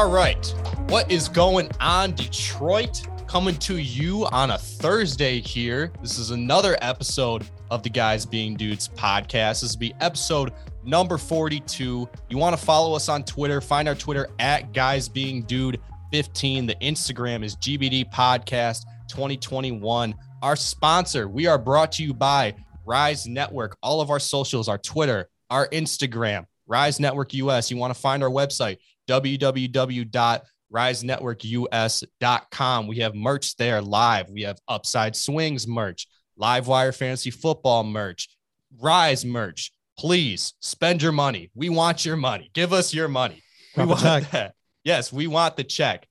All right. What is going on, Detroit? Coming to you on a Thursday here. This is another episode of the Guys Being Dudes podcast. This will be episode number 42. You want to follow us on Twitter, find our Twitter at Guys Being Dude 15. The Instagram is GBD Podcast 2021. Our sponsor, we are brought to you by Rise Network. All of our socials, our Twitter, our Instagram, Rise Network US. You want to find our website, www.risenetworkus.com. We have merch there live. We have Upside Swings merch, Live Wire Fantasy Football merch, Rise merch. Please spend your money. We want your money. Give us your money. We want that. Yes, we want the check.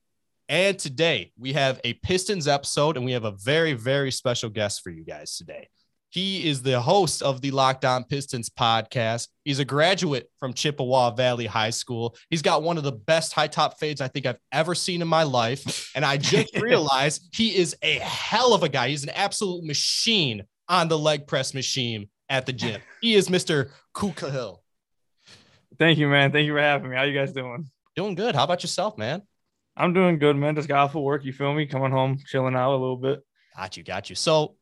And today we have a Pistons episode, and we have a very, very special guest for you guys today. He is the host of the Locked On Pistons podcast. He's a graduate from Chippewa Valley High School. He's got one of the best high top fades I think I've ever seen in my life. And I just realized he is a hell of a guy. He's an absolute machine on the leg press machine at the gym. He is Mr. Ku Khahil. Thank you, man. Thank you for having me. How you guys doing? Doing good. How about yourself, man? I'm doing good, man. Just got off of work. You feel me? Coming home, chilling out a little bit. Got you, got you. So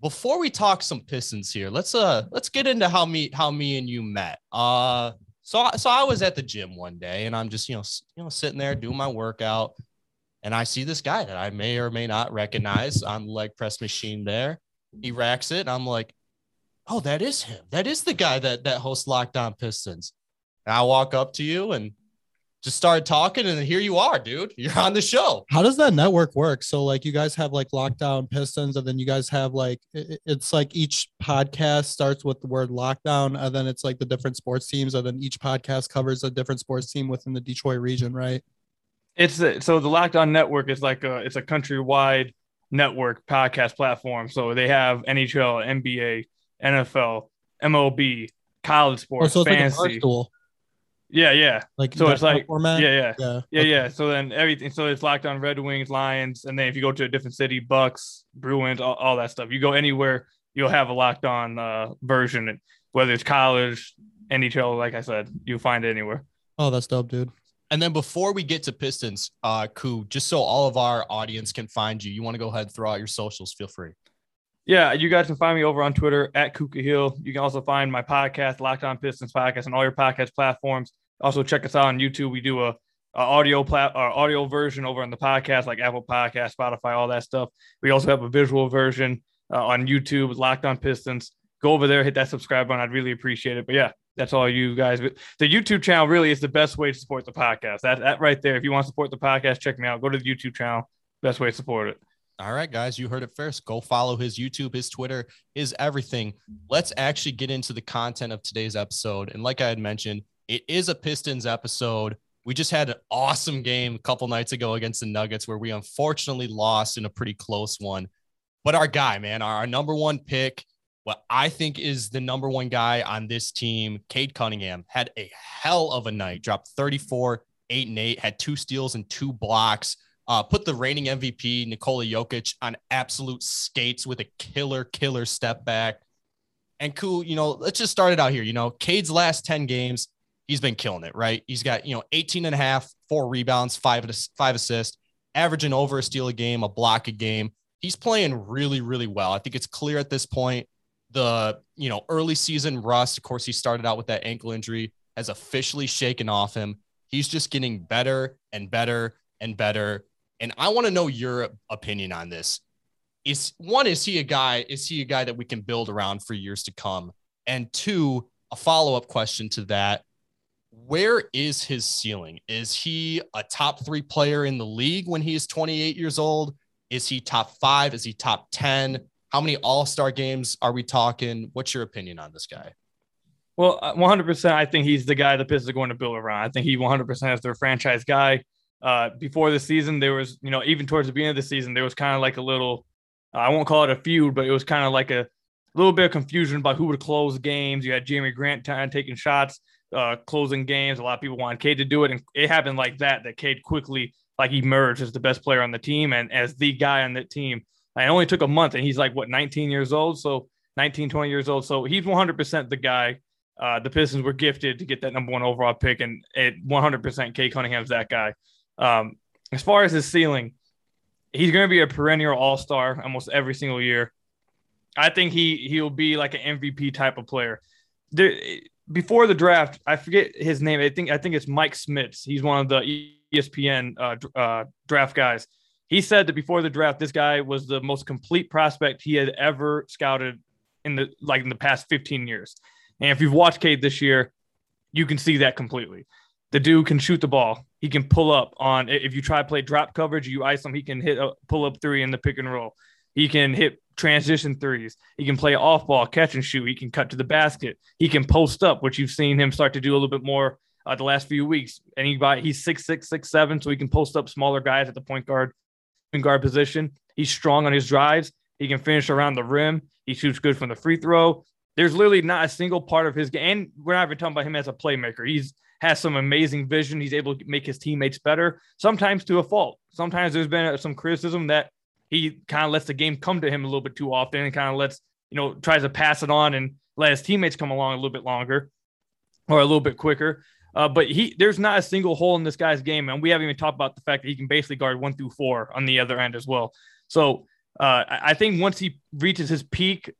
before we talk some Pistons here, let's uh let's get into how me how me and you met. Uh so so I was at the gym one day and I'm just you know you know sitting there doing my workout and I see this guy that I may or may not recognize on the leg press machine there. He racks it and I'm like, "Oh, that is him. That is the guy that that hosts Locked On Pistons." And I walk up to you and just started talking and here you are dude. You're on the show. How does that network work? So like you guys have like Locked On pistons and then you guys have like it's like each podcast starts with the word Locked On and then it's like the different sports teams and then each podcast covers a different sports team within the detroit region right? It's uh, so the Locked On network is like a it's a countrywide network podcast platform. So they have nhl nba nfl mlb college sports oh, so fantasy. like yeah, yeah. Like so, it's like format? yeah, yeah, yeah, yeah, okay. yeah. So then everything. So it's locked on Red Wings, Lions, and then if you go to a different city, Bucks, Bruins, all, all that stuff. You go anywhere, you'll have a locked on uh, version. Whether it's college, NHL, like I said, you'll find it anywhere. Oh, that's dope, dude. And then before we get to Pistons, uh, Ku, just so all of our audience can find you, you want to go ahead and throw out your socials? Feel free. Yeah, you guys can find me over on Twitter at Ku Khahil. You can also find my podcast, Locked On Pistons Podcast, on all your podcast platforms. Also, check us out on YouTube. We do a, a audio plat, or audio version over on the podcast, like Apple Podcast, Spotify, all that stuff. We also have a visual version uh, on YouTube, Locked On Pistons. Go over there, hit that subscribe button. I'd really appreciate it. But yeah, that's all you guys. The YouTube channel really is the best way to support the podcast. That that right there. If you want to support the podcast, check me out. Go to the YouTube channel. Best way to support it. All right, guys, you heard it first. Go follow his YouTube, his Twitter, his everything. Let's actually get into the content of today's episode. And like I had mentioned, it is a Pistons episode. We just had an awesome game a couple nights ago against the Nuggets where we unfortunately lost in a pretty close one. But our guy, man, our, number one pick, what I think is the number one guy on this team, Cade Cunningham, had a hell of a night, dropped 34, 8 and 8, had two steals and two blocks uh, put the reigning MVP Nikola Jokic on absolute skates with a killer, killer step back. And cool, you know, let's just start it out here. You know, Cade's last 10 games, he's been killing it, right? He's got, you know, 18 and a half, four rebounds, five, five assists, averaging over a steal a game, a block a game. He's playing really, really well. I think it's clear at this point the, you know, early season rust. Of course, he started out with that ankle injury, has officially shaken off him. He's just getting better and better and better and I want to know your opinion on this. Is one, is he a guy? Is he a guy that we can build around for years to come? And two, a follow up question to that where is his ceiling? Is he a top three player in the league when he is 28 years old? Is he top five? Is he top 10? How many all star games are we talking? What's your opinion on this guy? Well, 100%. Uh, I think he's the guy the Pistons are going to build around. I think he 100% is their franchise guy uh, before the season, there was, you know, even towards the beginning of the season, there was kind of like a little, I won't call it a feud, but it was kind of like a little bit of confusion about who would close games. You had Jerami Grant time taking shots, uh, closing games. A lot of people wanted Cade to do it. And it happened like that, that Cade quickly like emerged as the best player on the team and as the guy on the team. it only took a month and he's like, what, 19 years old? So 19, 20 years old. So he's 100% the guy. Uh, the Pistons were gifted to get that number one overall pick, and it 100% Cade Cunningham's that guy. Um, as far as his ceiling, he's going to be a perennial All Star almost every single year. I think he he'll be like an MVP type of player. There, before the draft, I forget his name. I think I think it's Mike Schmitz. He's one of the ESPN uh, uh, draft guys. He said that before the draft, this guy was the most complete prospect he had ever scouted in the like in the past 15 years. And if you've watched Cade this year, you can see that completely. The dude can shoot the ball. He can pull up on if you try to play drop coverage, you ice him. He can hit a pull up three in the pick and roll. He can hit transition threes. He can play off ball, catch and shoot. He can cut to the basket. He can post up, which you've seen him start to do a little bit more uh, the last few weeks. And he, he's six six six seven, so he can post up smaller guys at the point guard point guard position. He's strong on his drives. He can finish around the rim. He shoots good from the free throw. There's literally not a single part of his game. And we're not even talking about him as a playmaker. He's has some amazing vision. He's able to make his teammates better, sometimes to a fault. Sometimes there's been some criticism that he kind of lets the game come to him a little bit too often and kind of lets, you know, tries to pass it on and let his teammates come along a little bit longer or a little bit quicker. Uh, but he there's not a single hole in this guy's game, and we haven't even talked about the fact that he can basically guard one through four on the other end as well. So uh, I think once he reaches his peak,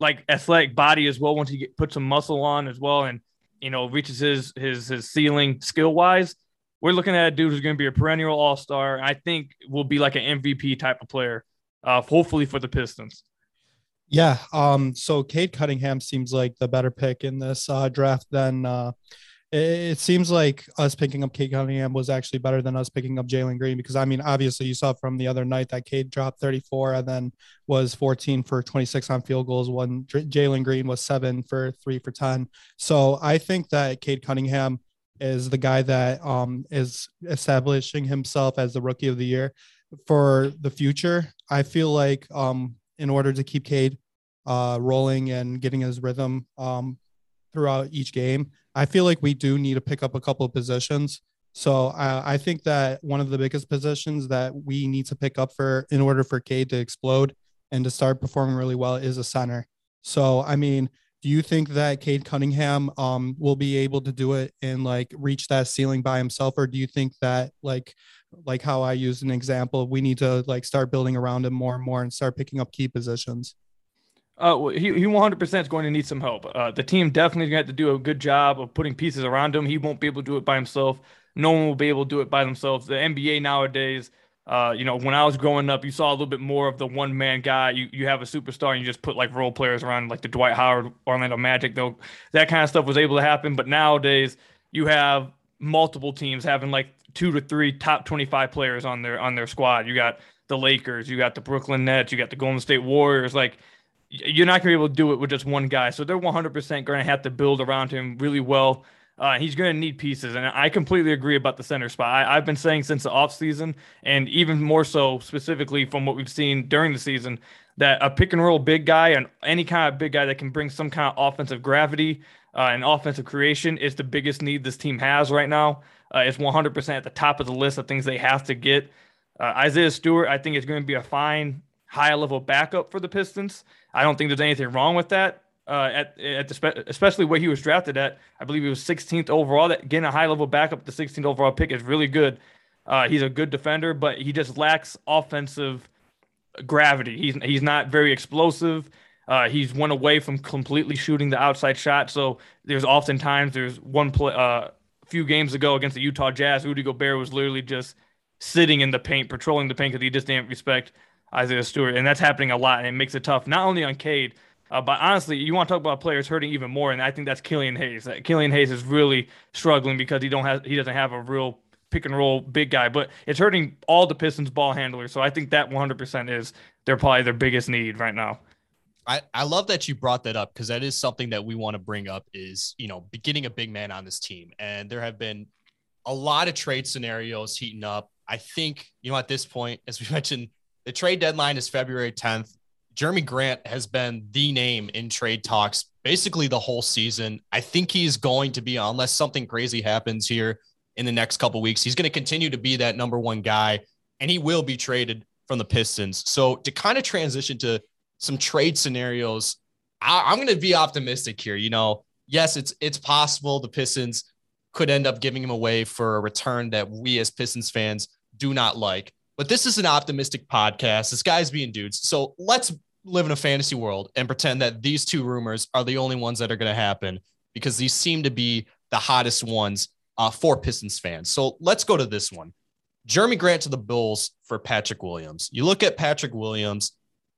like athletic body as well, once he get, puts some muscle on as well, and you know reaches his his his ceiling skill wise, we're looking at a dude who's going to be a perennial All Star. I think will be like an MVP type of player, uh, hopefully for the Pistons. Yeah. Um. So Cade Cunningham seems like the better pick in this uh, draft than uh, it seems like us picking up Cade Cunningham was actually better than us picking up Jalen Green because I mean, obviously, you saw from the other night that Cade dropped 34 and then was 14 for 26 on field goals. One Jalen Green was seven for three for 10. So I think that Cade Cunningham is the guy that um, is establishing himself as the rookie of the year for the future. I feel like um, in order to keep Cade uh, rolling and getting his rhythm um, throughout each game, I feel like we do need to pick up a couple of positions. So I think that one of the biggest positions that we need to pick up for in order for Cade to explode and to start performing really well is a center. So I mean, do you think that Cade Cunningham um, will be able to do it and like reach that ceiling by himself, or do you think that like like how I used an example, we need to like start building around him more and more and start picking up key positions? Uh, he, he 100% is going to need some help. Uh, the team definitely going to have to do a good job of putting pieces around him. He won't be able to do it by himself. No one will be able to do it by themselves. The NBA nowadays, uh, you know, when I was growing up, you saw a little bit more of the one man guy. You you have a superstar and you just put like role players around, like the Dwight Howard, Orlando Magic. Though that kind of stuff was able to happen, but nowadays you have multiple teams having like two to three top 25 players on their on their squad. You got the Lakers, you got the Brooklyn Nets, you got the Golden State Warriors. Like you're not going to be able to do it with just one guy. So they're 100% going to have to build around him really well. Uh, he's going to need pieces. And I completely agree about the center spot. I, have been saying since the offseason, and even more so specifically from what we've seen during the season, that a pick and roll big guy and any kind of big guy that can bring some kind of offensive gravity uh, and offensive creation is the biggest need this team has right now. Uh, it's 100% at the top of the list of things they have to get. Uh, Isaiah Stewart, I think, is going to be a fine high level backup for the Pistons. I don't think there's anything wrong with that. Uh, at at the especially where he was drafted at, I believe he was 16th overall. That getting a high level backup, the 16th overall pick is really good. Uh, he's a good defender, but he just lacks offensive gravity. He's he's not very explosive. Uh, he's one away from completely shooting the outside shot. So there's oftentimes there's one play uh, a few games ago against the Utah Jazz, Rudy Gobert was literally just sitting in the paint, patrolling the paint because he just didn't respect Isaiah Stewart, and that's happening a lot, and it makes it tough not only on Cade, uh, but honestly, you want to talk about players hurting even more, and I think that's Killian Hayes. That Killian Hayes is really struggling because he don't have he doesn't have a real pick and roll big guy, but it's hurting all the Pistons ball handlers. So I think that 100% is they're probably their biggest need right now. I, I love that you brought that up because that is something that we want to bring up is, you know, getting a big man on this team. And there have been a lot of trade scenarios heating up. I think, you know, at this point, as we mentioned, the trade deadline is February 10th. Jerami Grant has been the name in trade talks basically the whole season. I think he's going to be, unless something crazy happens here in the next couple weeks, he's going to continue to be that number one guy and he will be traded from the Pistons. So to kind of transition to some trade scenarios, I, am going to be optimistic here. You know, yes, it's it's possible the Pistons could end up giving him away for a return that we as Pistons fans do not like. But this is an optimistic podcast. This guy's being dudes. So let's live in a fantasy world and pretend that these two rumors are the only ones that are going to happen because these seem to be the hottest ones uh, for Pistons fans. So let's go to this one. Jerami Grant to the Bulls for Patrick Williams. You look at Patrick Williams,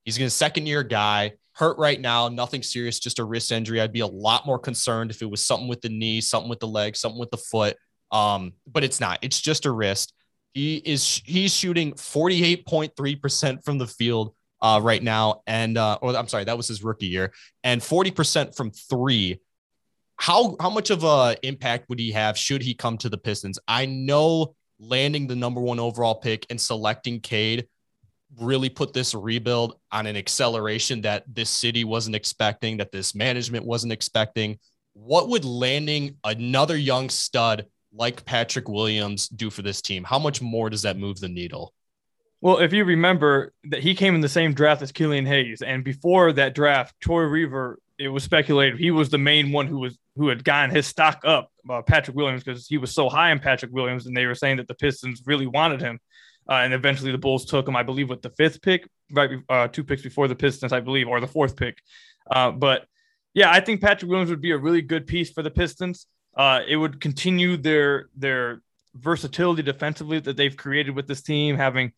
he's a second year guy, hurt right now, nothing serious, just a wrist injury. I'd be a lot more concerned if it was something with the knee, something with the leg, something with the foot. Um, but it's not, it's just a wrist. He is he's shooting 48.3% from the field uh, right now. And uh, or I'm sorry, that was his rookie year, and 40% from three. How how much of a impact would he have should he come to the Pistons? I know landing the number one overall pick and selecting Cade really put this rebuild on an acceleration that this city wasn't expecting, that this management wasn't expecting. What would landing another young stud like Patrick Williams do for this team? How much more does that move the needle? Well, if you remember that he came in the same draft as Killian Hayes, and before that draft, Troy Weaver, it was speculated he was the main one who was who had gotten his stock up, uh, Patrick Williams, because he was so high in Patrick Williams, and they were saying that the Pistons really wanted him, uh, and eventually the Bulls took him, I believe, with the fifth pick, right, uh, two picks before the Pistons, I believe, or the fourth pick. Uh, but yeah, I think Patrick Williams would be a really good piece for the Pistons. Uh, it would continue their their versatility defensively that they've created with this team, having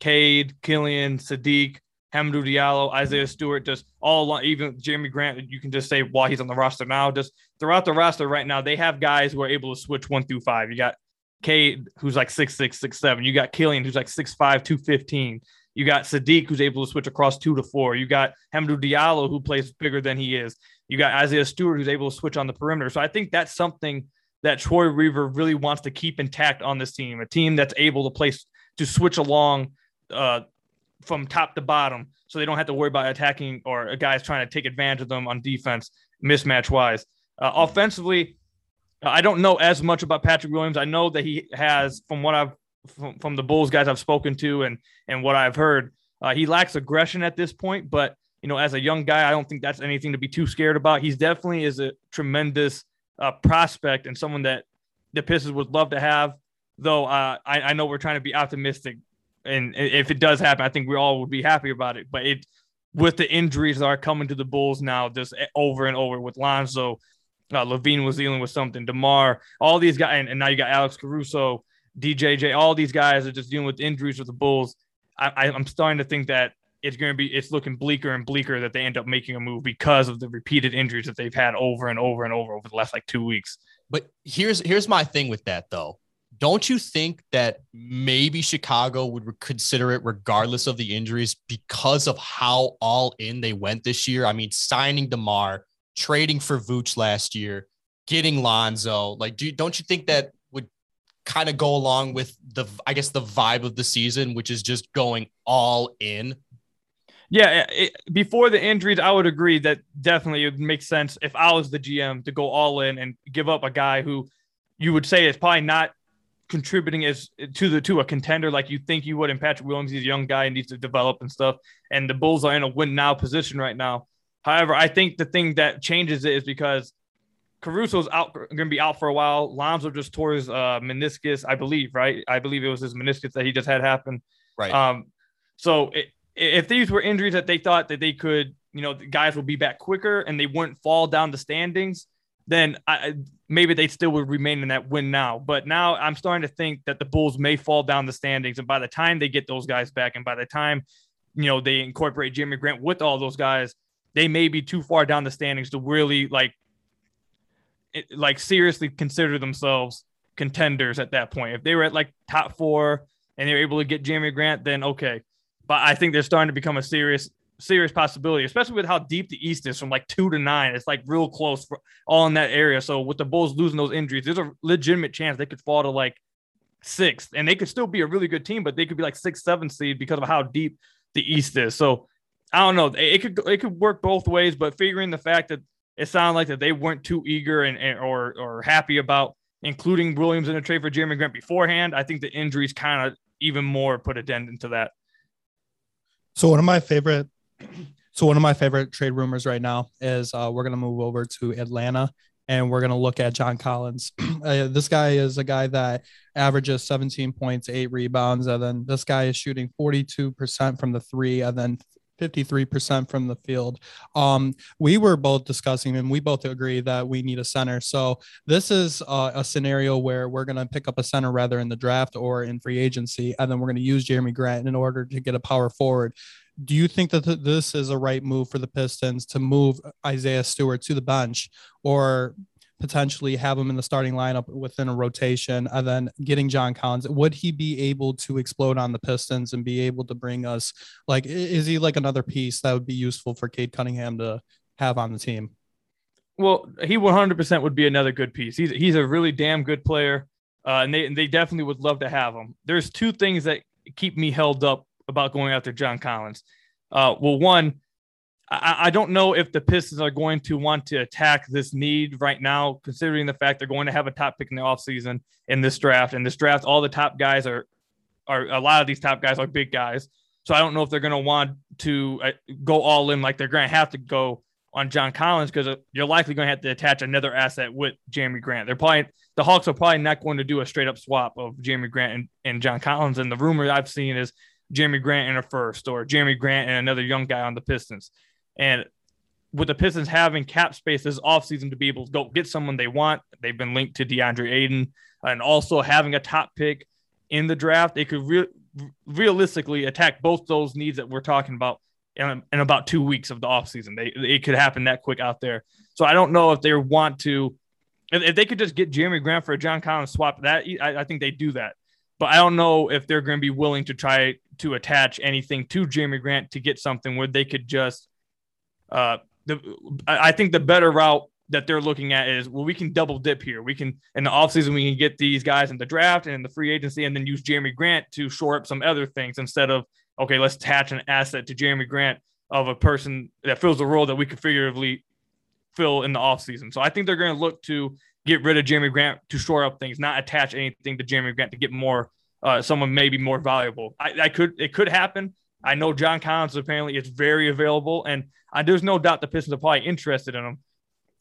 Cade, Killian, Saddiq, Hamidou Diallo, Isaiah Stewart, just all along, even Jerami Grant, you can just say while he's on the roster now, just throughout the roster right now, they have guys who are able to switch one through five. You got Cade, who's like six six, six seven. You got Killian, who's like six five, two fifteen. You got Saddiq, who's able to switch across two to four. You got Hamidou Diallo, who plays bigger than he is. You got Isaiah Stewart, who's able to switch on the perimeter. So I think that's something that Troy Weaver really wants to keep intact on this team, a team that's able to place to switch along uh, from top to bottom, so they don't have to worry about attacking or a guy's trying to take advantage of them on defense, mismatch wise. Uh, offensively, I don't know as much about Patrick Williams. I know that he has, from what I've from, from the Bulls guys I've spoken to and and what I've heard, uh, he lacks aggression at this point. But you know, as a young guy, I don't think that's anything to be too scared about. He's definitely is a tremendous uh, prospect and someone that the Pistons would love to have. Though uh, I, I know we're trying to be optimistic and if it does happen, I think we all would be happy about it. But it with the injuries that are coming to the Bulls now, just over and over with Lonzo, uh, LaVine was dealing with something, Demar, all these guys, and, and, now you got Alex Caruso, DJJ, all these guys are just dealing with injuries with the Bulls. I, I'm starting to think that it's going to be it's looking bleaker and bleaker that they end up making a move because of the repeated injuries that they've had over and over and over over the last like two weeks. But here's here's my thing with that though don't you think that maybe Chicago would consider it regardless of the injuries because of how all in they went this year? I mean, signing DeMar, trading for Vooch last year, getting Lonzo. Like, do don't you think that would kind of go along with the, I guess, the vibe of the season, which is just going all in? Yeah, it, before the injuries, I would agree that definitely it would make sense if I was the GM to go all in and give up a guy who you would say is probably not contributing as to the to a contender like you think you would in Patrick Williams. He's a young guy and needs to develop and stuff. And the Bulls are in a win now position right now. However, I think the thing that changes it is because Caruso's out going to be out for a while. Lonzo just tore his uh, meniscus, I believe, right? I believe it was his meniscus that he just had happen. Right. Um, so it, if these were injuries that they thought that they could, you know, the guys will be back quicker and they wouldn't fall down the standings, then I, maybe they still would remain in that win now. But now I'm starting to think that the Bulls may fall down the standings. And by the time they get those guys back, and by the time, you know, they incorporate Jerami Grant with all those guys, they may be too far down the standings to really like, like seriously consider themselves contenders at that point. If they were at like top four and they were able to get Jerami Grant, then okay. But I think they're starting to become a serious serious possibility, especially with how deep the East is from like two to nine. It's like real close for all in that area. So with the Bulls losing those injuries, there's a legitimate chance they could fall to like sixth, and they could still be a really good team, but they could be like six, seven seed because of how deep the East is. So I don't know. It could it could work both ways, but figuring the fact that it sounded like that they weren't too eager and, and or or happy about including Williams in a trade for Jerami Grant beforehand, I think the injuries kind of even more put a dent into that. So one of my favorite so one of my favorite trade rumors right now is uh, we're going to move over to Atlanta and we're going to look at John Collins. uh, this guy is a guy that averages 17 points, eight rebounds, and then this guy is shooting 42% from the three, and then 53% from the field. Um, we were both discussing and we both agree that we need a center. So this is uh, a scenario where we're going to pick up a center rather in the draft or in free agency, and then we're going to use Jerami Grant in order to get a power forward. Do you think that th- this is a right move for the Pistons to move Isaiah Stewart to the bench, or potentially have him in the starting lineup within a rotation and then getting John Collins, would he be able to explode on the Pistons and be able to bring us like is he like another piece that would be useful for Cade Cunningham to have on the team? Well, he 100% would be another good piece. He's he's a really damn good player, uh, and they and they definitely would love to have him. There's two things that keep me held up about going after John Collins. Uh, well, one, I, don't know if the Pistons are going to want to attack this need right now, considering the fact they're going to have a top pick in the offseason in this draft. And this draft, all the top guys are, are a lot of these top guys are big guys. So I don't know if they're going to want to uh, go all in like they're going to have to go on John Collins because uh, you're likely going to have to attach another asset with Jerami Grant. They're probably the Hawks are probably not going to do a straight up swap of Jerami Grant and, and John Collins. And the rumor I've seen is Jerami Grant in a first or Jerami Grant and another young guy on the Pistons. And with the Pistons having cap space this offseason to be able to go get someone they want, they've been linked to DeAndre Ayton and also having a top pick in the draft, they could re- realistically attack both those needs that we're talking about in, in about two weeks of the offseason. They it could happen that quick out there. So I don't know if they want to if, if they could just get Jerami Grant for a John Collins swap, that I, I think they do that. But I don't know if they're going to be willing to try to attach anything to Jerami Grant to get something where they could just uh, the I think the better route that they're looking at is well, we can double dip here. We can in the offseason, we can get these guys in the draft and in the free agency, and then use Jerami Grant to shore up some other things instead of okay, let's attach an asset to Jerami Grant of a person that fills the role that we could figuratively fill in the offseason. So I think they're going to look to get rid of Jerami Grant to shore up things, not attach anything to Jerami Grant to get more uh, someone maybe more valuable. I, I could it could happen. I know John Collins apparently is very available, and I, there's no doubt the Pistons are probably interested in him.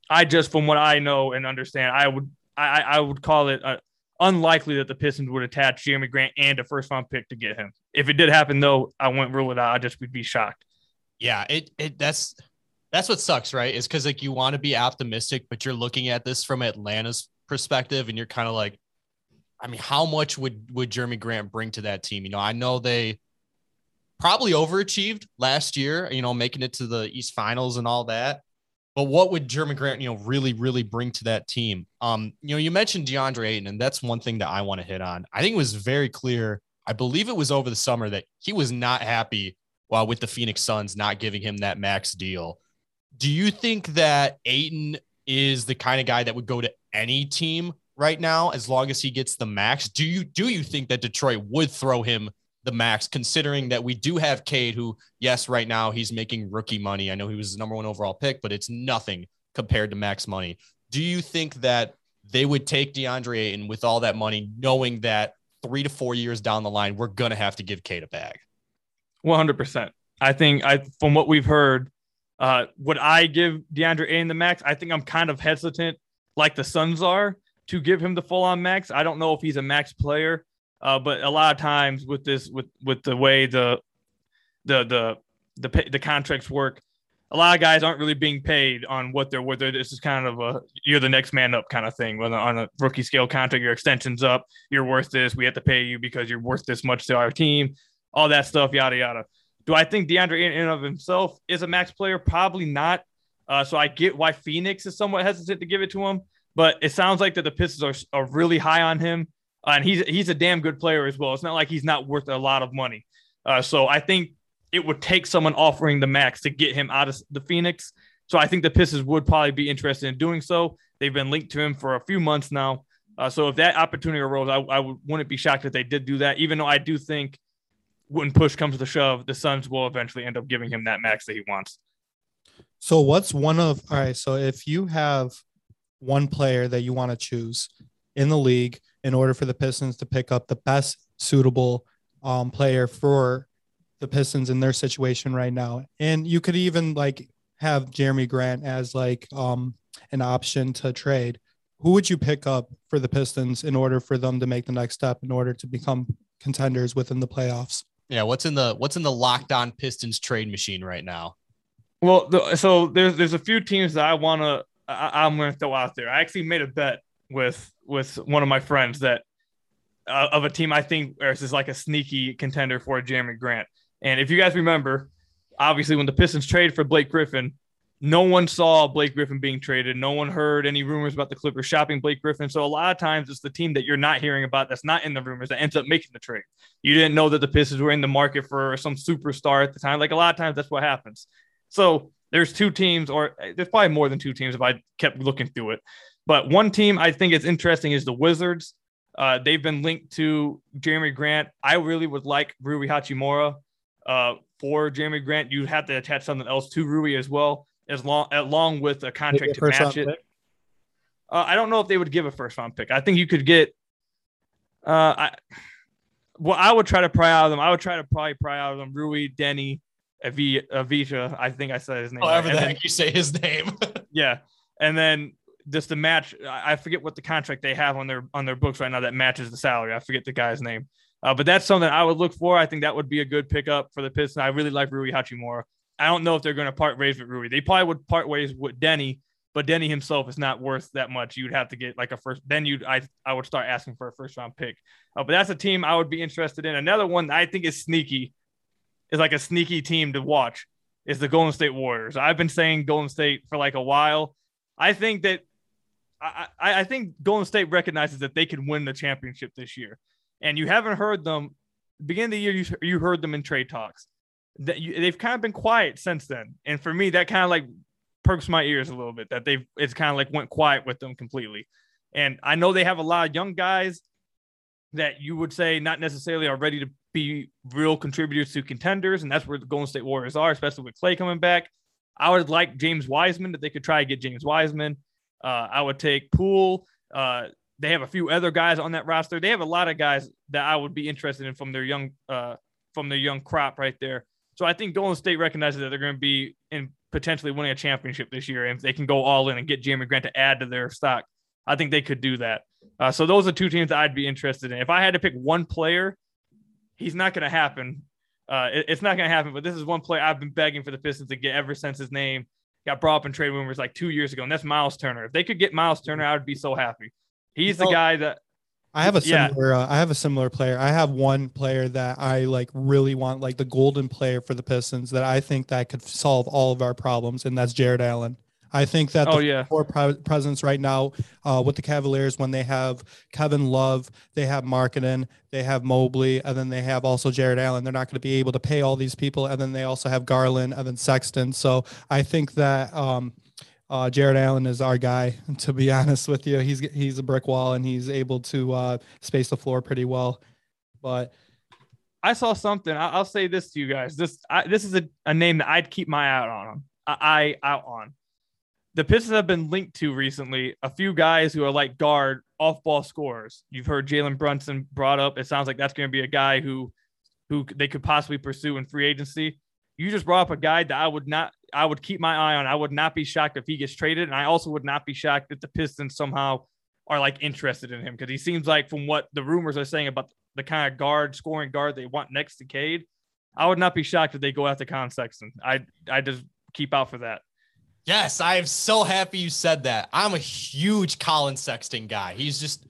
I just, from what I know and understand, I would I, I would call it uh, unlikely that the Pistons would attach Jerami Grant and a first round pick to get him. If it did happen, though, I wouldn't rule it out. I just would be shocked. Yeah, it it that's that's what sucks, right? Is because like you want to be optimistic, but you're looking at this from Atlanta's perspective, and you're kind of like, I mean, how much would would Jerami Grant bring to that team? You know, I know they probably overachieved last year, you know, making it to the East Finals and all that. But what would Jerami Grant, you know, really, really bring to that team? Um, you know, you mentioned DeAndre Ayton, and that's one thing that I want to hit on. I think it was very clear. I believe it was over the summer that he was not happy while with the Phoenix Suns not giving him that max deal. Do you think that Ayton is the kind of guy that would go to any team right now as long as he gets the max? Do you do you think that Detroit would throw him the max, considering that we do have Cade, who, yes, right now he's making rookie money. I know he was the number one overall pick, but it's nothing compared to max money. Do you think that they would take DeAndre Ayton with all that money, knowing that three to four years down the line, we're going to have to give Cade a bag? 100%. I think I, from what we've heard, uh, would I give DeAndre Ayton the max? I think I'm kind of hesitant, like the Suns are, to give him the full on max. I don't know if he's a max player. Uh, but a lot of times with this, with with the way the the the the the contracts work, a lot of guys aren't really being paid on what they're worth. This is kind of a you're the next man up kind of thing. On a rookie scale contract, your extension's up, you're worth this. We have to pay you because you're worth this much to our team. All that stuff, yada yada. Do I think DeAndre in and of himself is a max player? Probably not. Uh, so I get why Phoenix is somewhat hesitant to give it to him, but it sounds like that the Pistons are, are really high on him. Uh, and he's he's a damn good player as well. It's not like he's not worth a lot of money. Uh, so I think it would take someone offering the max to get him out of the Phoenix. So I think the Pistons would probably be interested in doing so. They've been linked to him for a few months now. Uh, so if that opportunity arose, I, I would, wouldn't be shocked if they did do that. Even though I do think when push comes to shove, the Suns will eventually end up giving him that max that he wants. So what's one of all right? So if you have one player that you want to choose in the league in order for the Pistons to pick up the best suitable um, player for the Pistons in their situation right now. And you could even like have Jerami Grant as like um an option to trade, who would you pick up for the Pistons in order for them to make the next step in order to become contenders within the playoffs? Yeah, what's in the what's in the Locked On Pistons trade machine right now? Well, the, so there's there's a few teams that I want to I'm going to throw out there. I actually made a bet with with one of my friends that uh, of a team I think is like a sneaky contender for Jerami Grant. And if you guys remember, obviously when the Pistons traded for Blake Griffin, no one saw Blake Griffin being traded. No one heard any rumors about the Clippers shopping Blake Griffin. So a lot of times it's the team that you're not hearing about that's not in the rumors that ends up making the trade. You didn't know that the Pistons were in the market for some superstar at the time. Like a lot of times that's what happens. So there's two teams, or there's probably more than two teams if I kept looking through it. But one team I think is interesting is the Wizards. Uh, they've been linked to Jerami Grant. I really would like Rui Hachimura uh, for Jerami Grant. You'd have to attach something else to Rui as well as long along with a contract to match it. Uh, I don't know if they would give a first round pick. I think you could get. Uh, I well, I would try to pry out of them. I would try to probably pry out of them Rui, Deni, Avdija. I think I said his name. However right. the heck you say his name. yeah, and then just the match. I forget what the contract they have on their on their books right now that matches the salary. I forget the guy's name. Uh, but that's something I would look for. I think that would be a good pickup for the Pistons. I really like Rui Hachimura. I don't know if they're going to part ways with Rui. They probably would part ways with Deni, but Deni himself is not worth that much. You'd have to get like a first. Then you, I, I would start asking for a first round pick. Uh, but that's a team I would be interested in. Another one I think is sneaky, is like a sneaky team to watch. Is the Golden State Warriors. I've been saying Golden State for like a while. I think that I, I think Golden State recognizes that they can win the championship this year, and you haven't heard them. Beginning of the year, you, you heard them in trade talks that you, they've kind of been quiet since then. And for me, that kind of like perks my ears a little bit that they've it's kind of like went quiet with them completely. And I know they have a lot of young guys that you would say not necessarily are ready to be real contributors to contenders, and that's where the Golden State Warriors are, especially with Klay coming back. I would like James Wiseman that they could try to get James Wiseman. Uh, I would take Poole. Uh, they have a few other guys on that roster. They have a lot of guys that I would be interested in from their young uh, from their young crop right there. So I think Golden State recognizes that they're going to be in potentially winning a championship this year. And if they can go all in and get Jerami Grant to add to their stock, I think they could do that. Uh, so those are two teams that I'd be interested in. If I had to pick one player, he's not going to happen. Uh, it, it's not going to happen. But this is one player I've been begging for the Pistons to get ever since his name got brought up in trade rumors like two years ago, and that's Miles Turner. If they could get Miles Turner, I would be so happy. He's you know, the guy that I have a similar. Yeah. Uh, I have a similar player. I have one player that I like really want, like the golden player for the Pistons, that I think that could solve all of our problems, and that's Jarrett Allen. I think that the oh, yeah. four pre- presence right now uh, with the Cavaliers, when they have Kevin Love, they have Markkanen, they have Mobley, and then they have also Jarrett Allen. They're not going to be able to pay all these people, and then they also have Garland and then Sexton. So I think that um, uh, Jarrett Allen is our guy. To be honest with you, he's he's a brick wall and he's able to uh, space the floor pretty well. But I saw something. I, will say this to you guys. This I, this is a, a name that I'd keep my eye on. I, I out on. The Pistons have been linked to recently a few guys who are like guard off ball scorers. You've heard Jalen Brunson brought up. It sounds like that's going to be a guy who who they could possibly pursue in free agency. You just brought up a guy that I would not I would keep my eye on. I would not be shocked if he gets traded, and I also would not be shocked if the Pistons somehow are like interested in him because he seems like from what the rumors are saying about the kind of guard scoring guard they want next to Cade. I would not be shocked if they go after Con Sexton. I I just keep out for that. Yes, I am so happy you said that. I'm a huge Collin Sexton guy. He's just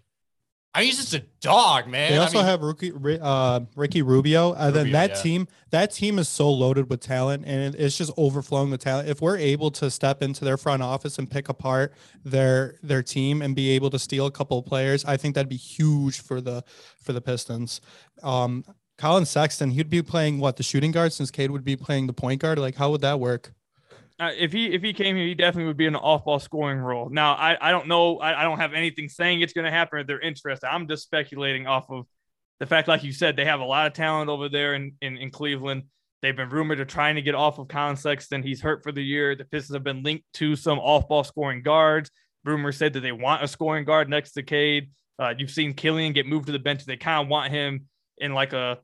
I mean, he's just a dog, man. They also I mean, have Ricky, uh, Ricky Rubio, and Rubio, then that yeah. team, that team is so loaded with talent, and it's just overflowing with talent. If we're able to step into their front office and pick apart their their team and be able to steal a couple of players, I think that'd be huge for the for the Pistons. Um, Collin Sexton, he'd be playing what the shooting guard since Cade would be playing the point guard. Like, how would that work? Uh, if he if he came here, he definitely would be in an off ball scoring role. Now, I, I don't know. I, I don't have anything saying it's going to happen. If they're interested, I'm just speculating off of the fact, like you said, they have a lot of talent over there in, in, in Cleveland. They've been rumored to trying to get off of Collin Sexton. He's hurt for the year. The Pistons have been linked to some off ball scoring guards. Rumors said that they want a scoring guard next to Cade. Uh, you've seen Killian get moved to the bench. They kind of want him in like a,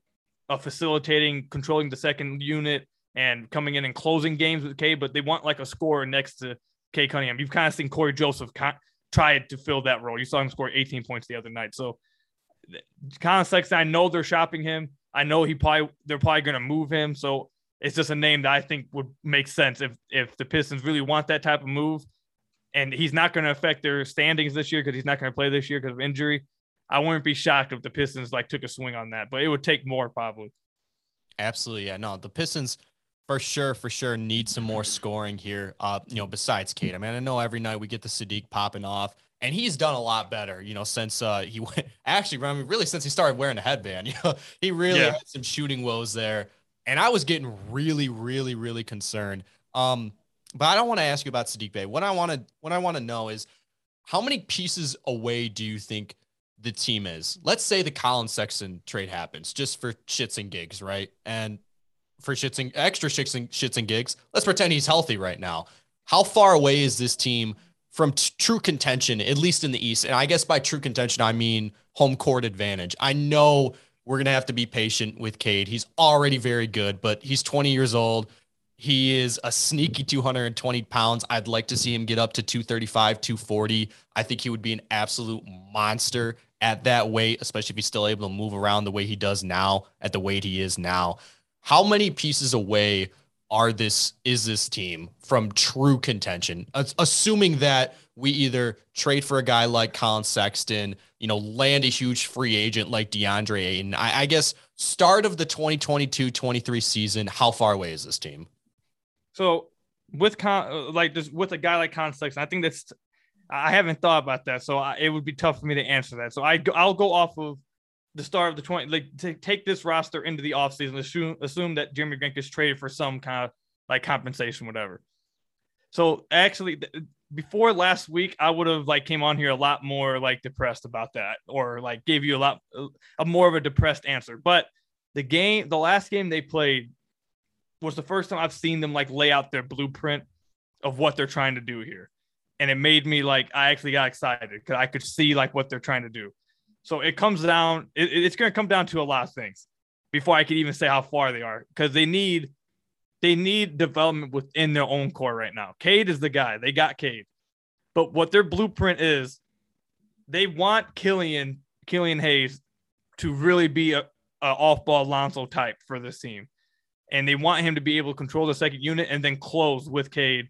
a facilitating, controlling the second unit and coming in and closing games with Cade, but they want like a scorer next to Cade Cunningham. You've kind of seen Cory Joseph try to fill that role. You saw him score 18 points the other night. So Collin Sexton, I know they're shopping him. I know he probably they're probably going to move him. So it's just a name that I think would make sense if if the Pistons really want that type of move, and he's not going to affect their standings this year because he's not going to play this year because of injury. I wouldn't be shocked if the Pistons like took a swing on that, but it would take more probably. Absolutely, yeah. No, the Pistons for sure, for sure need some more scoring here. Uh, you know, besides Cade. I mean, I know every night we get the Saddiq popping off, and he's done a lot better. You know, since uh he went actually, I mean, really since he started wearing a headband. You know, he really yeah. had some shooting woes there, and I was getting really, really, really concerned. Um, but I don't want to ask you about Saddiq Bey. What I want to, what I want to know is, how many pieces away do you think the team is? Let's say the Collin Sexton trade happens, just for shits and gigs, right? And for shits and extra shits and shits and gigs. Let's pretend he's healthy right now. How far away is this team from t- true contention, at least in the East? And I guess by true contention, I mean home court advantage. I know we're gonna have to be patient with Cade. He's already very good, but he's 20 years old. He is a sneaky 220 pounds. I'd like to see him get up to 235, 240. I think he would be an absolute monster at that weight, especially if he's still able to move around the way he does now, at the weight he is now. How many pieces away are this is this team from true contention? Assuming that we either trade for a guy like Collin Sexton, you know, land a huge free agent like DeAndre Ayton. I, I guess start of the 2022-23 season, how far away is this team? So with con like this with a guy like Collin Sexton, I think that's I haven't thought about that, so I, it would be tough for me to answer that. So I I'll go off of the start of the 20 like to take this roster into the offseason assume assume that Jerami Grant gets traded for some kind of like compensation whatever. So actually before last week I would have like came on here a lot more like depressed about that or like gave you a lot a more of a depressed answer. But the game the last game they played was the first time I've seen them like lay out their blueprint of what they're trying to do here. And it made me like I actually got excited because I could see like what they're trying to do so it comes down, it, it's going to come down to a lot of things before I could even say how far they are because they need they need development within their own core right now. Cade is the guy. They got Cade. But what their blueprint is, they want Killian, Killian Hayes to really be a, a off-ball Lonzo type for this team. And they want him to be able to control the second unit and then close with Cade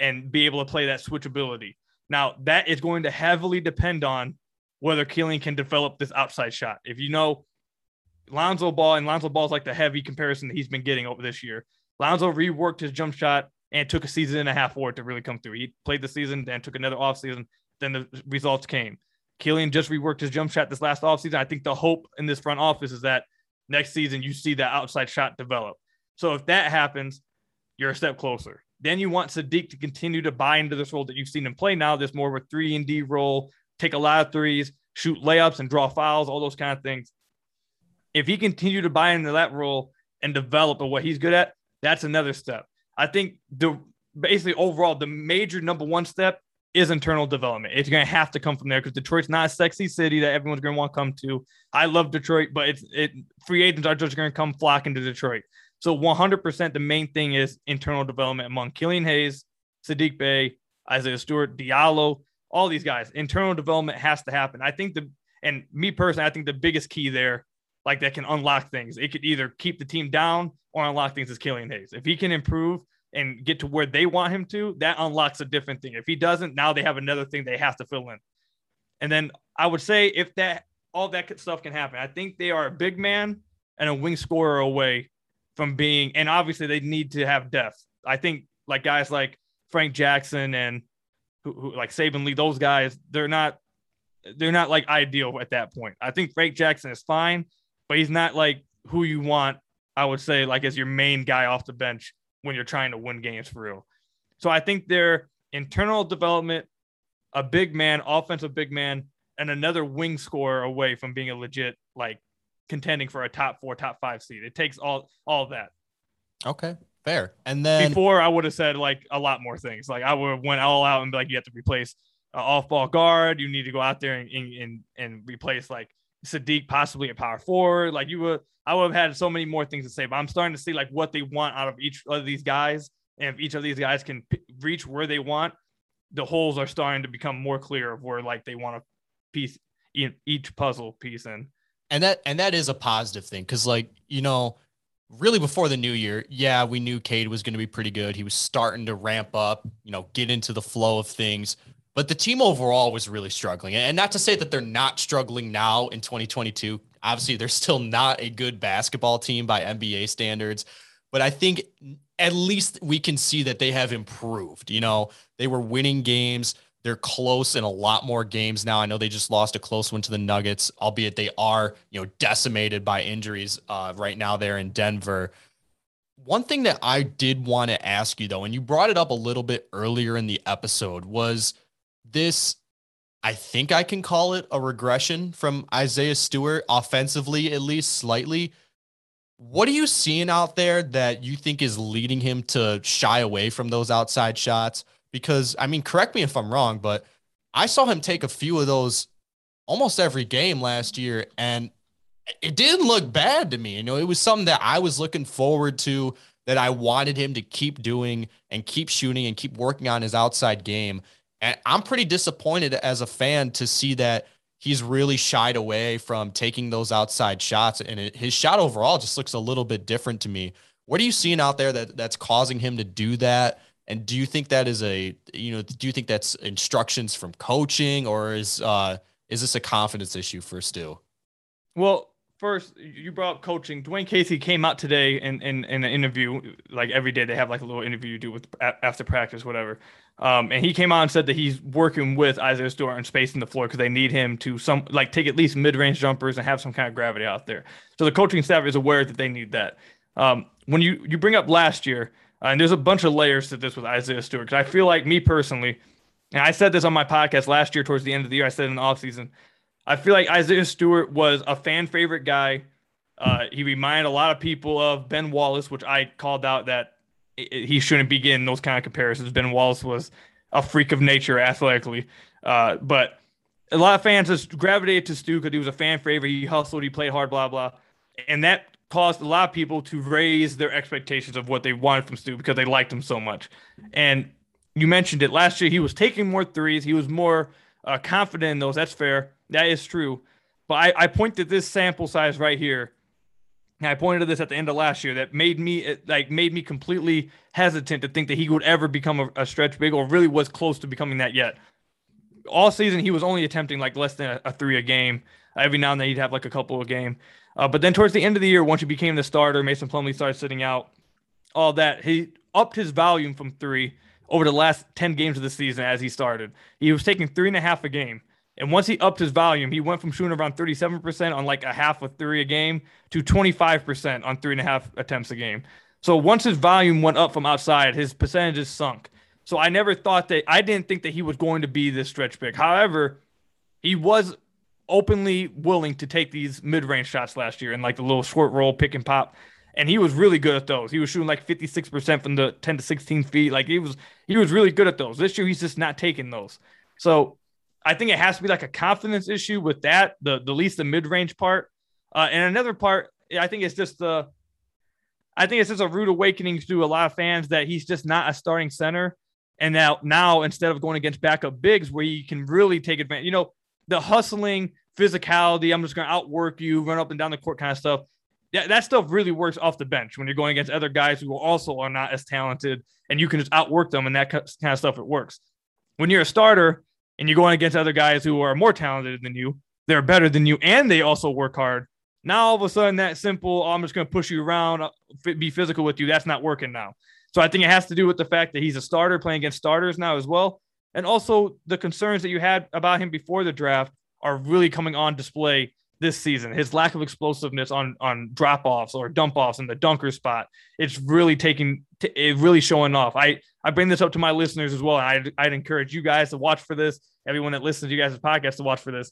and be able to play that switchability. Now, that is going to heavily depend on whether Killian can develop this outside shot. If you know Lonzo Ball, and Lonzo Ball is like the heavy comparison that he's been getting over this year. Lonzo reworked his jump shot and took a season and a half for it to really come through. He played the season, then took another off season, then the results came. Killian just reworked his jump shot this last offseason. I think the hope in this front office is that next season you see that outside shot develop. So if that happens, you're a step closer. Then you want Saddiq to continue to buy into this role that you've seen him play now, this more of a three and D role take a lot of threes, shoot layups, and draw fouls, all those kind of things. If he continue to buy into that role and develop at what he's good at, that's another step. I think the basically overall the major number one step is internal development. It's going to have to come from there because Detroit's not a sexy city that everyone's going to want to come to. I love Detroit, but it's it free agents are just going to come flocking to Detroit. So 100% the main thing is internal development among Killian Hayes, Saddiq Bey, Isaiah Stewart, Diallo, all these guys. Internal development has to happen. I think the and me personally, I think the biggest key there, like that can unlock things. It could either keep the team down or unlock things is Killian Hayes. If he can improve and get to where they want him to, that unlocks a different thing. If he doesn't, now they have another thing they have to fill in. And then I would say if that all that stuff can happen, I think they are a big man and a wing scorer away from being, and obviously they need to have depth. I think like guys like Frank Jackson and who, who like Saben Lee, those guys, they're not they're not like ideal at that point. I think Frank Jackson is fine, but he's not like who you want, I would say, like as your main guy off the bench when you're trying to win games for real. So I think their internal development, a big man, offensive big man, and another wing scorer away from being a legit like contending for a top four, top five seed. It takes all all that. Okay. Fair. And then before I would have said like a lot more things. Like I would have went all out and be like, you have to replace off ball guard. You need to go out there and, and, and replace like Saddiq possibly a power forward. Like you would, I would have had so many more things to say, but I'm starting to see like what they want out of each of these guys. And if each of these guys can p- reach where they want, the holes are starting to become more clear of where like they want to piece in each puzzle piece in. And that and that is a positive thing because like you know, really before the new year, yeah, we knew Cade was going to be pretty good. He was starting to ramp up, you know, get into the flow of things. But the team overall was really struggling. And not to say that they're not struggling now in 2022. Obviously, they're still not a good basketball team by NBA standards. But I think at least we can see that they have improved. You know, they were winning games. They're close in a lot more games now. I know they just lost a close one to the Nuggets, albeit they are, you know, decimated by injuries uh, right now there in Denver. One thing that I did want to ask you though, and you brought it up a little bit earlier in the episode, was this I think I can call it a regression from Isaiah Stewart offensively, at least slightly. What are you seeing out there that you think is leading him to shy away from those outside shots? Because, I mean, correct me if I'm wrong, but I saw him take a few of those almost every game last year, and it didn't look bad to me. You know, it was something that I was looking forward to, that I wanted him to keep doing and keep shooting and keep working on his outside game. And I'm pretty disappointed as a fan to see that he's really shied away from taking those outside shots and it, his shot overall just looks a little bit different to me what are you seeing out there that that's causing him to do that and do you think that is a you know do you think that's instructions from coaching or is uh is this a confidence issue for stu well first you brought up coaching Dwane Casey came out today in, in in an interview like every day they have like a little interview you do with after practice whatever um, and he came out and said that he's working with Isaiah Stewart and spacing the floor because they need him to some like take at least mid-range jumpers and have some kind of gravity out there. So the coaching staff is aware that they need that. Um, when you you bring up last year, uh, and there's a bunch of layers to this with Isaiah Stewart because I feel like me personally, and I said this on my podcast last year towards the end of the year. I said in the offseason, I feel like Isaiah Stewart was a fan favorite guy. Uh, he reminded a lot of people of Ben Wallace, which I called out that he shouldn't be getting those kind of comparisons. Ben Wallace was a freak of nature athletically, uh, but a lot of fans just gravitated to Stu because he was a fan favorite. He hustled, he played hard, blah blah, and that caused a lot of people to raise their expectations of what they wanted from Stu because they liked him so much. And you mentioned it last year. He was taking more threes. He was more uh, confident in those. That's fair. That is true. But I, I point to this sample size right here and I pointed to this at the end of last year that made me like made me completely hesitant to think that he would ever become a, a stretch big or really was close to becoming that yet. All season he was only attempting like less than a, a three a game. Every now and then he'd have like a couple a game. Uh, but then towards the end of the year, once he became the starter, Mason Plumlee started sitting out. All that he upped his volume from three over the last ten games of the season as he started. He was taking three and a half a game. And once he upped his volume, he went from shooting around 37% on like a half of three a game to 25% on three and a half attempts a game. So once his volume went up from outside, his percentages sunk. So I never thought that I didn't think that he was going to be this stretch big. However, he was openly willing to take these mid-range shots last year and like the little short roll pick and pop. And he was really good at those. He was shooting like 56% from the 10 to 16 feet. Like he was he was really good at those. This year he's just not taking those. So I think it has to be like a confidence issue with that, the the least the mid range part, uh, and another part. I think it's just the, I think it's just a rude awakening to a lot of fans that he's just not a starting center, and now now instead of going against backup bigs where you can really take advantage, you know, the hustling physicality. I'm just going to outwork you, run up and down the court kind of stuff. Yeah, that stuff really works off the bench when you're going against other guys who also are not as talented, and you can just outwork them, and that kind of stuff it works. When you're a starter and you're going against other guys who are more talented than you, they're better than you, and they also work hard. Now all of a sudden, that simple, oh, I'm just going to push you around, uh, be physical with you, that's not working now. So I think it has to do with the fact that he's a starter playing against starters now as well. And also the concerns that you had about him before the draft are really coming on display this season. His lack of explosiveness on on drop offs or dump offs in the dunker spot, it's really taking it really showing off. I I bring this up to my listeners as well. I'd, I'd encourage you guys to watch for this. Everyone that listens to you guys' podcast to watch for this.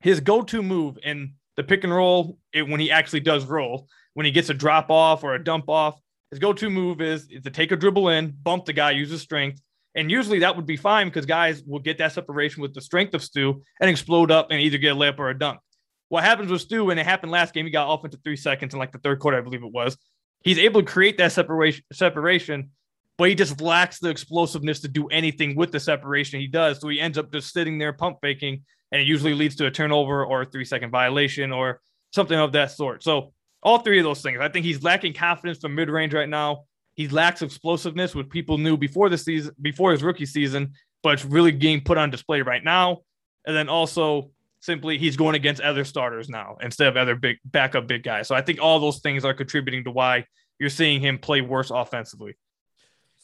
His go-to move in the pick and roll, it, when he actually does roll, when he gets a drop off or a dump off, his go-to move is, is to take a dribble in, bump the guy, use his strength, and usually that would be fine because guys will get that separation with the strength of Stu and explode up and either get a layup or a dunk. what happens with Stu, and it happened last game, he got off into three seconds in like the third quarter, I believe it was. He's able to create that separation, separation, but he just lacks the explosiveness to do anything with the separation he does. So he ends up just sitting there pump faking, and it usually leads to a turnover or a three second violation or something of that sort. So all three of those things. I think he's lacking confidence from mid range right now. He lacks explosiveness, which people knew before the season, before his rookie season, but it's really being put on display right now. And then also simply he's going against other starters now instead of other big backup big guys. So I think all those things are contributing to why you're seeing him play worse offensively.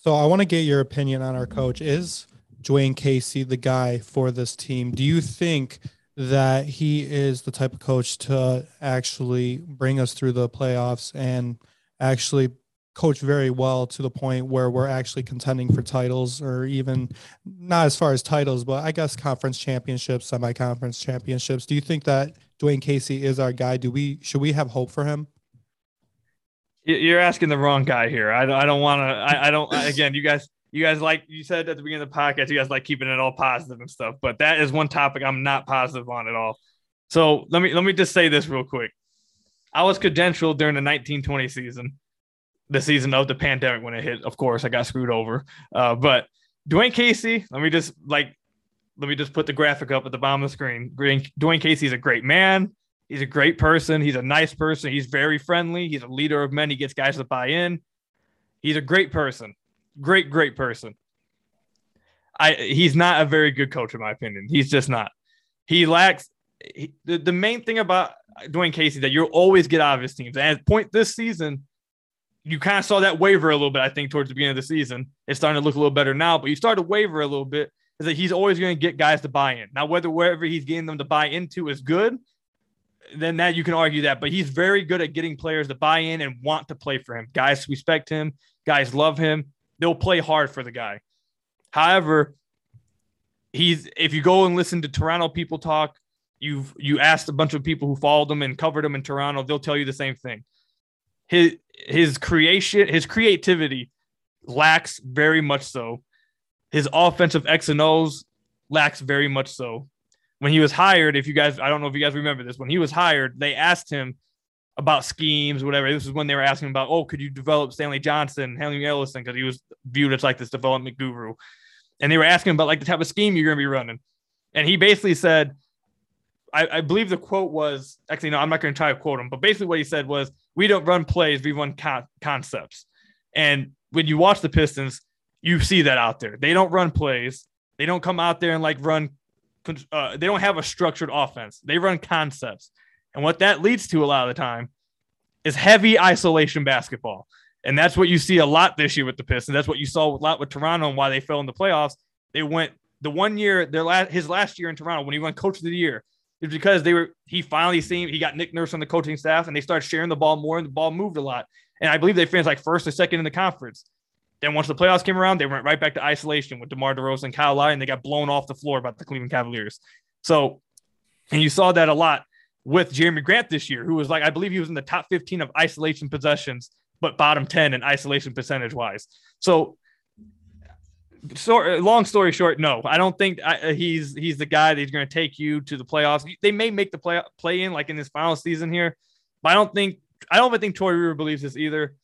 So I want to get your opinion on our coach. Is Dwane Casey the guy for this team? Do you think that he is the type of coach to actually bring us through the playoffs and actually coach very well to the point where we're actually contending for titles or even not as far as titles, but I guess conference championships, semi-conference championships. Do you think that Dwane Casey is our guy? Do we should we have hope for him? You're asking the wrong guy here. I don't, I don't want to. I, I don't. Again, you guys, you guys like you said at the beginning of the podcast, you guys like keeping it all positive and stuff. But that is one topic I'm not positive on at all. So let me let me just say this real quick. I was credentialed during the 1920 season, the season of the pandemic when it hit. Of course, I got screwed over. Uh, but Dwane Casey, let me just like let me just put the graphic up at the bottom of the screen. Dwane Casey's a great man. He's a great person. He's a nice person. He's very friendly. He's a leader of men. He gets guys to buy in. He's a great person. Great, great person. I he's not a very good coach in my opinion. He's just not. He lacks he, the, the main thing about Dwane Casey that you'll always get out of his teams. And at point this season, you kind of saw that waver a little bit, I think, towards the beginning of the season. It's starting to look a little better now, but you start to waver a little bit is that he's always going to get guys to buy in. Now, whether wherever he's getting them to buy into is good, then that you can argue that. But he's very good at getting players to buy in and want to play for him. Guys respect him, guys love him. They'll play hard for the guy. However, he's if you go and listen to Toronto people talk, you've you asked a bunch of people who followed him and covered him in Toronto, they'll tell you the same thing. His his creation, his creativity lacks very much so. His offensive X and O's lacks very much so when he was hired, if you guys, I don't know if you guys remember this, when he was hired, they asked him about schemes, whatever. This is when they were asking about, oh, could you develop Stanley Johnson, Henry Ellenson, because he was viewed as like this development guru. And they were asking about like the type of scheme you're going to be running. And he basically said, I, I believe the quote was actually, no, I'm not going to try to quote him, but basically what he said was, we don't run plays, we run con- concepts. And when you watch the Pistons, you see that out there. They don't run plays. They don't come out there and like run uh, they don't have a structured offense. They run concepts. And what that leads to a lot of the time is heavy isolation basketball. And that's what you see a lot this year with the Pistons. That's what you saw a lot with Toronto and why they fell in the playoffs. They went the one year, their last his last year in Toronto when he won coach of the year, is because they were he finally seen he got Nick Nurse on the coaching staff and they started sharing the ball more and the ball moved a lot. And I believe they finished like first or second in the conference. Then once the playoffs came around, they went right back to isolation with DeMar DeRozan and Kyle Lowry, and they got blown off the floor by the Cleveland Cavaliers. So, and you saw that a lot with Jerami Grant this year, who was like, I believe he was in the top 15 of isolation possessions, but bottom 10 in isolation percentage wise. So, so long story short, no, I don't think I, he's he's the guy that's going to take you to the playoffs. They may make the play play in like in this final season here, but I don't think I don't even think Troy Weaver believes this either.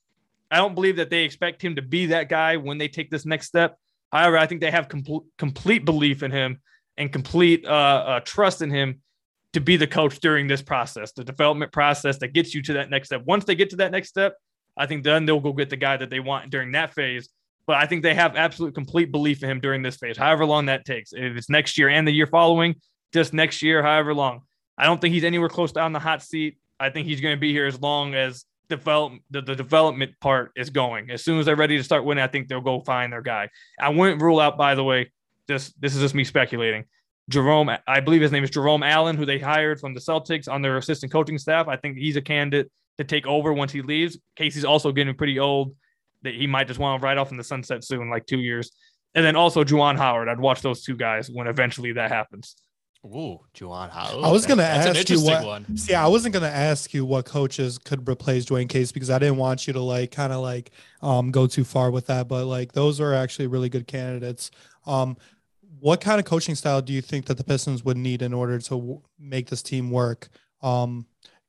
I don't believe that they expect him to be that guy when they take this next step. However, I think they have com- complete belief in him and complete uh, uh, trust in him to be the coach during this process, the development process that gets you to that next step. Once they get to that next step, I think then they'll go get the guy that they want during that phase. But I think they have absolute complete belief in him during this phase, however long that takes. If it's next year and the year following, just next year, however long. I don't think he's anywhere close to on the hot seat. I think he's going to be here as long as develop the, the development part is going. As soon as they're ready to start winning, I think they'll go find their guy. I wouldn't rule out, by the way, just this is just me speculating. Jerome, I believe his name is Jerome Allen, who they hired from the Celtics on their assistant coaching staff. I think he's a candidate to take over once he leaves. Casey's also getting pretty old that he might just want to ride off in the sunset soon, like two years. And then also Juwan Howard. I'd watch those two guys when eventually that happens. Ooh, Juwan Howard. I was gonna ask you what. One. See, I wasn't gonna ask you what coaches could replace Dwane Case because I didn't want you to like kind of like um go too far with that. But like those are actually really good candidates. Um, what kind of coaching style do you think that the Pistons would need in order to w- make this team work? um,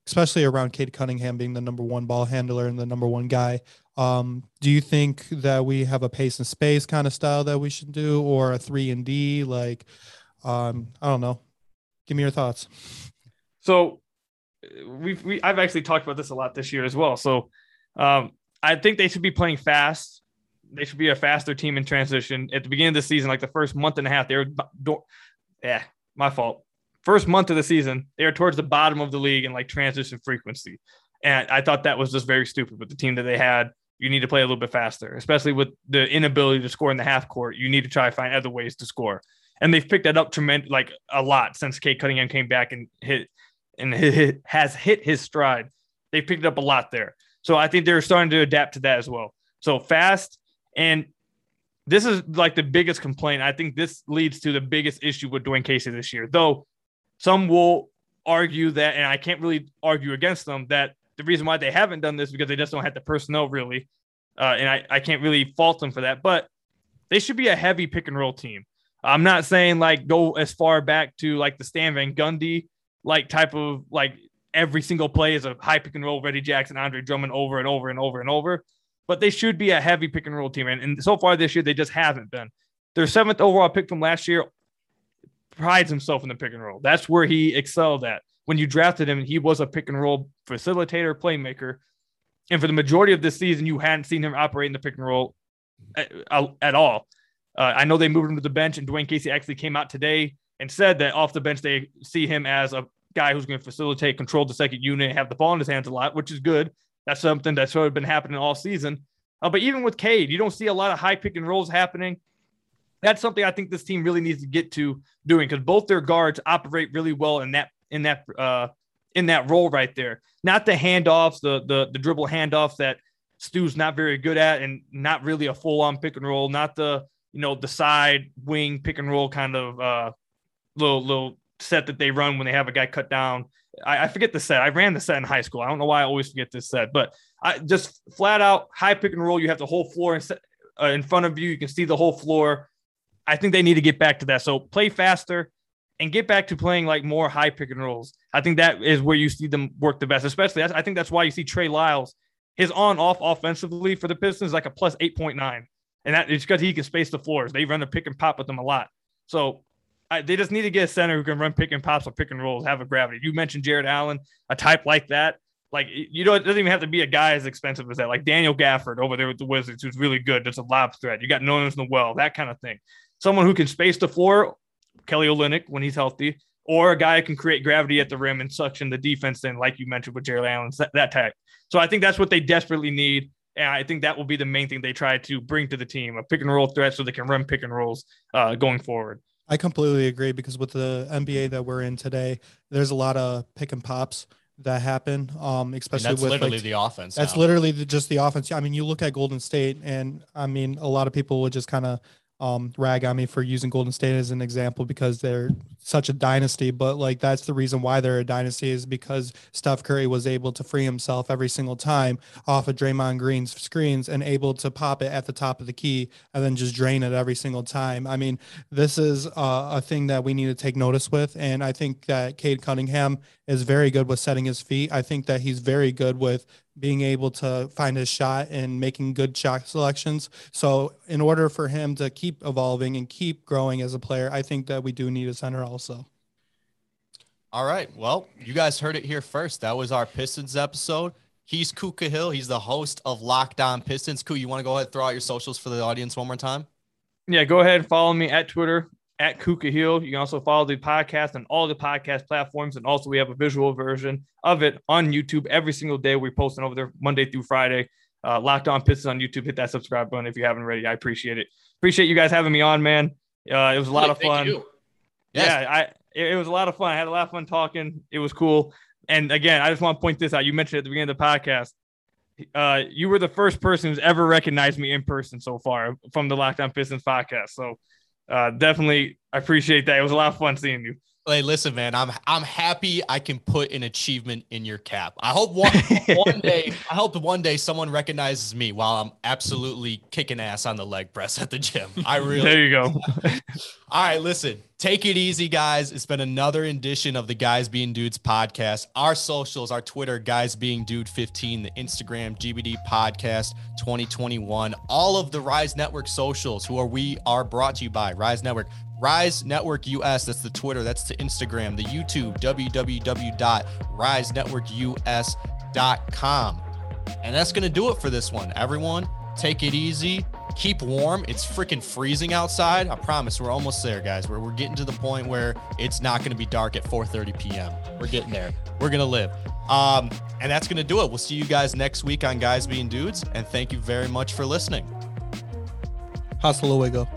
especially around Cade Cunningham being the number one ball handler and the number one guy. Um, do you think that we have a pace and space kind of style that we should do, or a three and D? Like, um, I don't know. Give me your thoughts. So, we've we, I've actually talked about this a lot this year as well. So, um, I think they should be playing fast. They should be a faster team in transition. At the beginning of the season, like the first month and a half, they were, yeah, my fault. First month of the season, they were towards the bottom of the league in like transition frequency. And I thought that was just very stupid with the team that they had you need to play a little bit faster, especially with the inability to score in the half court. You need to try to find other ways to score. And they've picked that up tremendous, like a lot since Cade Cunningham came back and hit and hit, has hit his stride. They've picked up a lot there. So I think they're starting to adapt to that as well. So fast. And this is like the biggest complaint. I think this leads to the biggest issue with Dwane Casey this year, though some will argue that, and I can't really argue against them, that the reason why they haven't done this because they just don't have the personnel really. Uh, and I, I can't really fault them for that, but they should be a heavy pick and roll team. I'm not saying like go as far back to like the Stan Van Gundy like type of like every single play is a high pick and roll, Reggie Jackson, Andre Drummond over and over and over and over. But they should be a heavy pick and roll team. And, and so far this year, they just haven't been. Their seventh overall pick from last year prides himself in the pick and roll. That's where he excelled at when you drafted him, he was a pick and roll facilitator, playmaker. And for the majority of this season, you hadn't seen him operate in the pick and roll at, at all. Uh, I know they moved him to the bench, and Dwane Casey actually came out today and said that off the bench, they see him as a guy who's going to facilitate, control the second unit, have the ball in his hands a lot, which is good. That's something that's sort of been happening all season. Uh, but even with Cade, you don't see a lot of high pick and rolls happening. That's something I think this team really needs to get to doing because both their guards operate really well in that in that uh, in that role right there. Not the handoffs, the the the dribble handoffs that Stu's not very good at, and not really a full on pick and roll. Not the you know the side wing pick and roll kind of uh, little little set that they run when they have a guy cut down. I, I, forget the set. I ran the set in high school. I don't know why I always forget this set, but I just flat out high pick and roll. You have the whole floor in, uh, in front of you. You can see the whole floor. I think they need to get back to that. So play faster, and get back to playing like more high pick and rolls. I think that is where you see them work the best, especially. I think that's why you see Trey Lyles, his on off offensively for the Pistons, like a plus 8.9. And that is because he can space the floors. They run the pick and pop with them a lot. So I, they just need to get a center who can run pick and pops or pick and rolls, have a gravity. You mentioned Jarrett Allen, a type like that. Like you know, it doesn't even have to be a guy as expensive as that. Like Daniel Gafford over there with the Wizards, who's really good. That's a lob threat. You got Nolan's in the well, that kind of thing. Someone who can space the floor Kelly Olynyk when he's healthy, or a guy who can create gravity at the rim and suction the defense in, like you mentioned with Jarrett Allen, that, that type. So I think that's what they desperately need. And I think that will be the main thing they try to bring to the team a pick and roll threat so they can run pick and rolls uh, going forward. I completely agree because with the NBA that we're in today, there's a lot of pick and pops that happen. Um, especially that's with literally like, the offense. That's now. literally the, just the offense. I mean, you look at Golden State, and I mean, a lot of people would just kind of um, rag on me for using Golden State as an example because they're such a dynasty. But like that's the reason why they're a dynasty is because Steph Curry was able to free himself every single time off of Draymond Green's screens and able to pop it at the top of the key and then just drain it every single time. I mean, this is uh, a thing that we need to take notice with, and I think that Cade Cunningham is very good with setting his feet. I think that he's very good with being able to find his shot and making good shot selections. So, in order for him to keep evolving and keep growing as a player, I think that we do need a center also. All right. Well, you guys heard it here first. That was our Pistons episode. He's Ku Khahil. He's the host of Locked On Pistons. Ku, you want to go ahead and throw out your socials for the audience one more time? Yeah, go ahead and follow me at Twitter at Ku Khahil. You can also follow the podcast on all the podcast platforms. And also, we have a visual version of it on YouTube every single day. We're posting over there Monday through Friday. Uh, Locked on Pistons on YouTube. Hit that subscribe button if you haven't already. I appreciate it. Appreciate you guys having me on, man. Uh, it was a lot of fun. Yes. Yeah, I it, it was a lot of fun. I had a lot of fun talking. It was cool. And again, I just want to point this out. You mentioned at the beginning of the podcast. Uh, you were the first person who's ever recognized me in person so far from the Locked On Pistons podcast. So uh, definitely I appreciate that. It was a lot of fun seeing you. Hey, listen, man. I'm I'm happy I can put an achievement in your cap. I hope one one day. I hope one day someone recognizes me while I'm absolutely kicking ass on the leg press at the gym. I really. there you go. All right, listen. Take it easy, guys. It's been another edition of the Guys Being Dudes podcast. Our socials, our Twitter, Guys Being Dude 15, the Instagram, GBD Podcast 2021, all of the Rise Network socials, who are we are brought to you by Rise Network. Rise Network US, that's the Twitter, that's the Instagram, the YouTube, www.risenetworkus.com. And that's going to do it for this one. Everyone, take it easy. Keep warm. It's freaking freezing outside. I promise we're almost there, guys. We're, we're getting to the point where it's not going to be dark at 4:30 p.m. We're getting there. We're going to live. Um, and that's going to do it. We'll see you guys next week on Guys Being Dudes. And thank you very much for listening. Hasta luego.